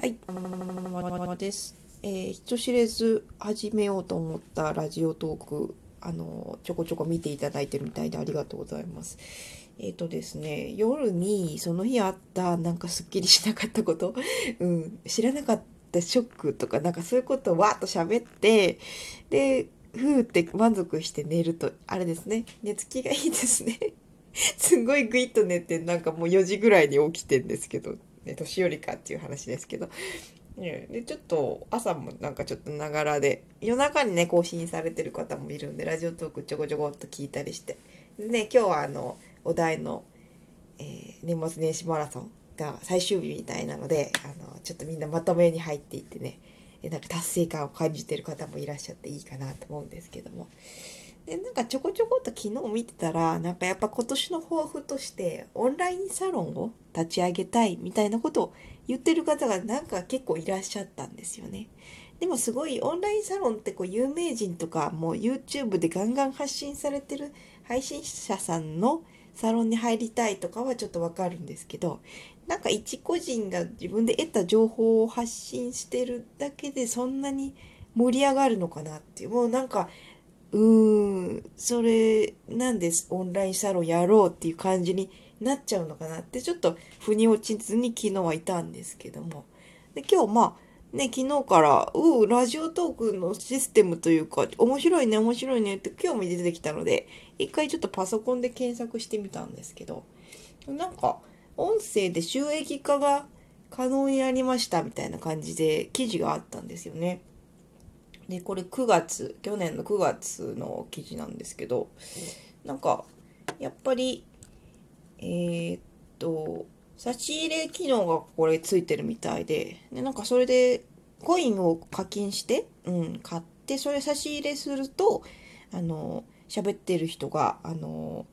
はい、です。えー、人知れず始めようと思ったラジオトーク、あの、ちょこちょこ見ていただいてるみたいでありがとうございます。えっ、ー、とですね、夜にその日あったなんかすっきりしなかったこと、うん、知らなかったショックとかなんかそういうことをわーっと喋って、で、ふーって満足して寝ると、あれですね、寝つきがいいですね。すんごいグイッと寝て、なんかもう4時ぐらいに起きてんですけど、ね、年寄りかっていう話ですけど。で、ちょっと朝もなんかちょっとながらで、夜中にね、更新されてる方もいるんで、ラジオトークちょこちょこっと聞いたりして。でね、今日はあの、お題の、えー、年末年始マラソンが最終日みたいなので、あの、ちょっとみんなまとめに入っていってね、なんか達成感を感じてる方もいらっしゃっていいかなと思うんですけども。でなんかちょこちょこっと昨日見てたらなんかやっぱ今年の抱負としてオンラインサロンを立ち上げたいみたいなことを言ってる方がなんか結構いらっしゃったんですよね。でもすごいオンラインサロンってこう有名人とかもう YouTube でガンガン発信されてる配信者さんのサロンに入りたいとかはちょっとわかるんですけどなんか一個人が自分で得た情報を発信してるだけでそんなに盛り上がるのかなっていうもうなんかうーん、それなんですオンラインサロンやろうっていう感じになっちゃうのかなってちょっと腑に落ちずに昨日はいたんですけども。で今日まあね、昨日から、うラジオトークのシステムというか、面白いね、面白いねって興味出てきたので、一回ちょっとパソコンで検索してみたんですけど、なんか、音声で収益化が可能になりましたみたいな感じで記事があったんですよね。でこれ9月去年の9月の記事なんですけどなんかやっぱりえー、っと差し入れ機能がこれついてるみたいででなんかそれでコインを課金して、うん、買ってそれ差し入れするとあの喋ってる人があの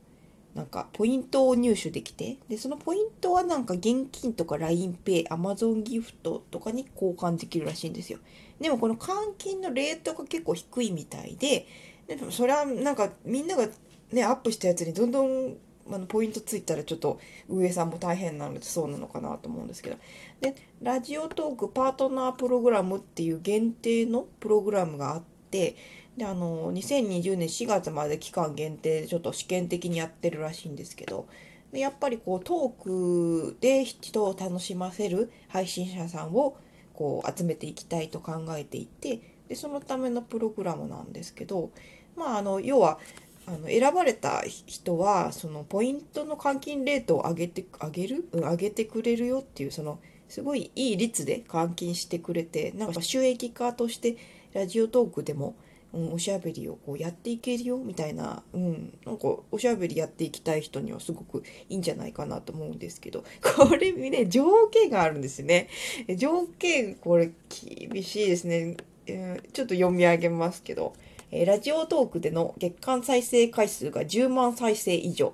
なんかポイントを入手できてでそのポイントはなんか現金とか LINEPay、Amazon ギフトとかに交換できるらしいんですよ。でもこの換金のレートが結構低いみたいで、でもそれはなんかみんながね、アップしたやつにどんどんあのポイントついたらちょっと上さんも大変なのでそうなのかなと思うんですけど。で、ラジオトークパートナープログラムっていう限定のプログラムがあって、で、あの、2020年4月まで期間限定でちょっと試験的にやってるらしいんですけど、やっぱりこうトークで人を楽しませる配信者さんをこう集めていきたいと考えていてでそのためのプログラムなんですけどまああの要はあの選ばれた人はそのポイントの換金レートを上げて上げる、うん、上げてくれるよっていうそのすごいいい率で換金してくれてなんか収益化としてラジオトークでもうん、おしゃべりをこうやっていけるよみたいな、うん、なんかおしゃべりやっていきたい人にはすごくいいんじゃないかなと思うんですけど、これね、条件があるんですね。条件、これ厳しいですね。えー、ちょっと読み上げますけど、えー、ラジオトークでの月間再生回数が10万再生以上、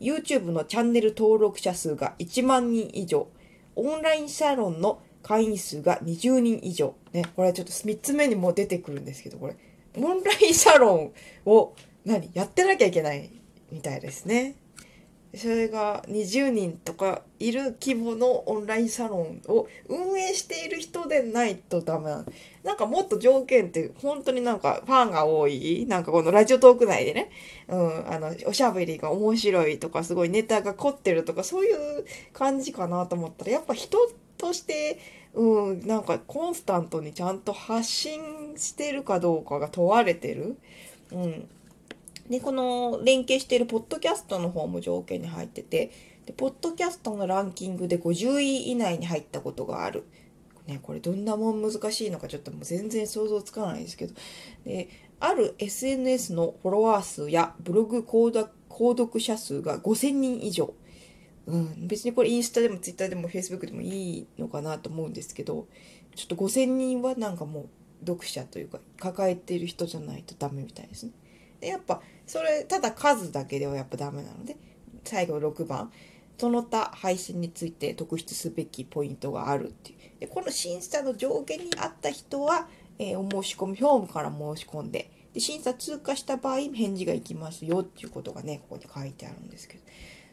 YouTube のチャンネル登録者数が1万人以上、オンラインサロンの会員数が20人以上。ね、これはちょっと3つ目にも出てくるんですけど、これ。オンラインサロンを何やってなきゃいけないみたいですね。それが20人とかいる規模のオンラインサロンを運営している人でないとダメなの。なんかもっと条件って本当になんかファンが多い、なんかこのラジオトーク内でね、うん、あの、おしゃべりが面白いとかすごいネタが凝ってるとかそういう感じかなと思ったらやっぱ人としてうん、なんかコンスタントにちゃんと発信してるかどうかが問われてる。うん。で、この連携してるポッドキャストの方も条件に入ってて、で、ポッドキャストのランキングで50位以内に入ったことがある。ね、これどんなもん難しいのかちょっともう全然想像つかないですけど。で、ある SNS のフォロワー数やブログ購読者数が5000人以上。うん、別にこれインスタでもツイッターでもフェイスブックでもいいのかなと思うんですけどちょっと5,000人はなんかもう読者というか抱えている人じゃないとダメみたいですね。でやっぱそれただ数だけではやっぱダメなので最後6番。その他配信について特筆すべきポイントがあるっていう。でこの審査の上限に合った人は、えー、お申し込みフォームから申し込んでで審査通過した場合返事がいきますよっていうことがねここに書いてあるんですけど。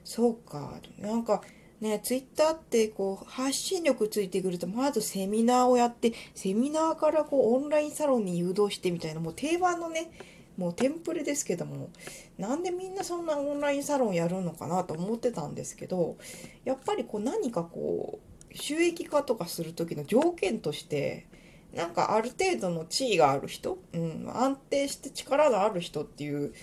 そうか。なんか、ね、ツイッターってこう発信力ついてくるとまずセミナーをやってセミナーからこうオンラインサロンに誘導してみたいなもう定番のねもうテンプレですけどもなんでみんなそんなオンラインサロンやるのかなと思ってたんですけどやっぱりこう何かこう収益化とかする時の条件としてなんかある程度の地位がある人、うん、安定して力がある人っていう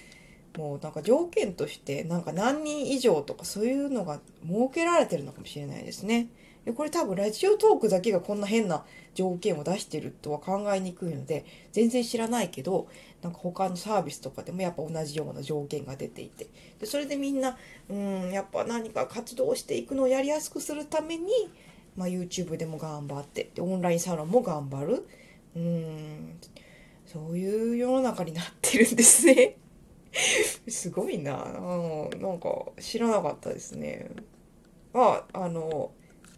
もうなんか条件としてなんか何人以上とかそういうのが設けられてるのかもしれないですね。でこれ多分ラジオトークだけがこんな変な条件を出してるとは考えにくいので全然知らないけどなんか他のサービスとかでもやっぱ同じような条件が出ていてでそれでみんなうんやっぱ何か活動していくのをやりやすくするために、まあ、YouTube でも頑張ってでオンラインサロンも頑張るうんそういう世の中になってるんですね。すごいな。うん、なんか知らなかったですね。まあ、あの、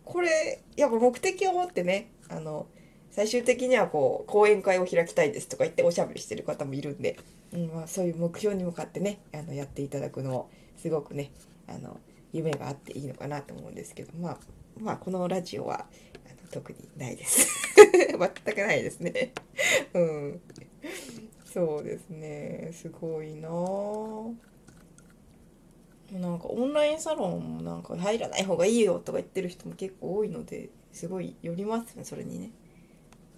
これ、やっぱ目的を持ってね、あの、最終的にはこう、講演会を開きたいですとか言っておしゃべりしてる方もいるんで、うんまあ、そういう目標に向かってね、あの、やっていただくのも、すごくね、あの、夢があっていいのかなと思うんですけど、まあ、まあ、このラジオは、あの特にないです。全くないですね。うん。そうですね。すごいな。なんかオンラインサロンもなんか入らない方がいいよとか言ってる人も結構多いのですごい寄りますねそれにね。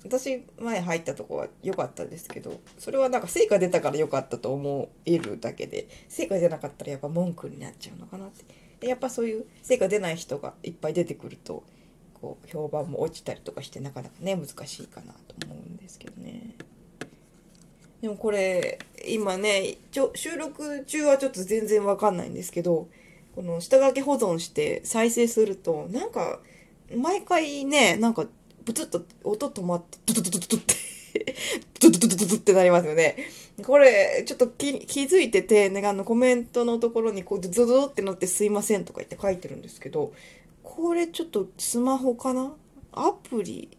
私前入ったとこは良かったですけどそれはなんか成果出たから良かったと思えるだけで成果出なかったらやっぱ文句になっちゃうのかなって。でやっぱそういう成果出ない人がいっぱい出てくるとこう評判も落ちたりとかしてなかなかね難しいかなと思うんですけどね。でもこれ今ねちょ収録中はちょっと全然わかんないんですけどこの下書き保存して再生するとなんか毎回ねなんかブツッと音止まってドドドドドドってドドドドドドってなりますよね。これちょっと気気づいてて、ね、あのコメントのところにこうドドドってなってすいませんとか言って書いてるんですけどこれちょっとスマホかなアプリ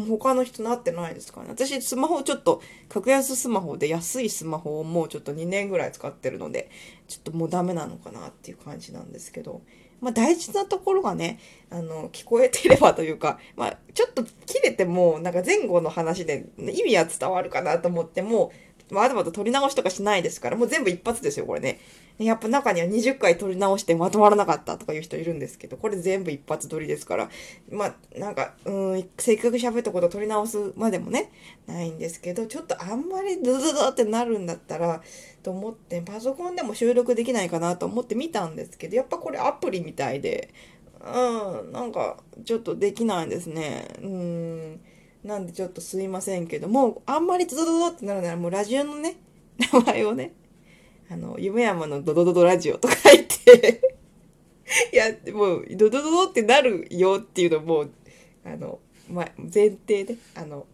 他の人なってないですかね。私、スマホちょっと、格安スマホで安いスマホをもうちょっと2年ぐらい使ってるので、ちょっともうダメなのかなっていう感じなんですけど、まあ大事なところがね、あの、聞こえていればというか、まあちょっと切れても、なんか前後の話で意味は伝わるかなと思っても、わざわざ撮り直しとかしないですから、もう全部一発ですよ、これね。やっぱ中には20回撮り直してまとまらなかったとかいう人いるんですけど、これ全部一発撮りですから、まあ、なんか、うん、せっかく喋ったこと撮り直すまでもね、ないんですけど、ちょっとあんまりドドドってなるんだったら、と思って、パソコンでも収録できないかなと思って見たんですけど、やっぱこれアプリみたいで、うん、なんか、ちょっとできないですね。うん。なんでちょっとすいませんけども、あんまりドドドドってなるならもうラジオのね、名前をね、あの、夢山のドドドドラジオとか言 っていや、もう、ドドドドってなるよっていうのも、あの、ま、前提で、あの、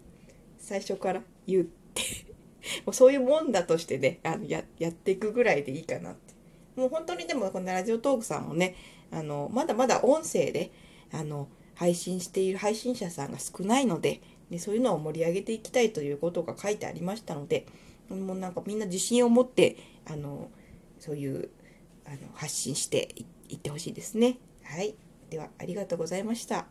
最初から言って もうそういうもんだとしてね、あのややっていくぐらいでいいかなって。もう本当にでも、このラジオトークさんもね、あの、まだまだ音声で、あの、配信している配信者さんが少ないので、でそういうのを盛り上げていきたいということが書いてありましたので、もうなんかみんな自信を持ってあのそういうあの発信していってほしいですね。はい。ではありがとうございました。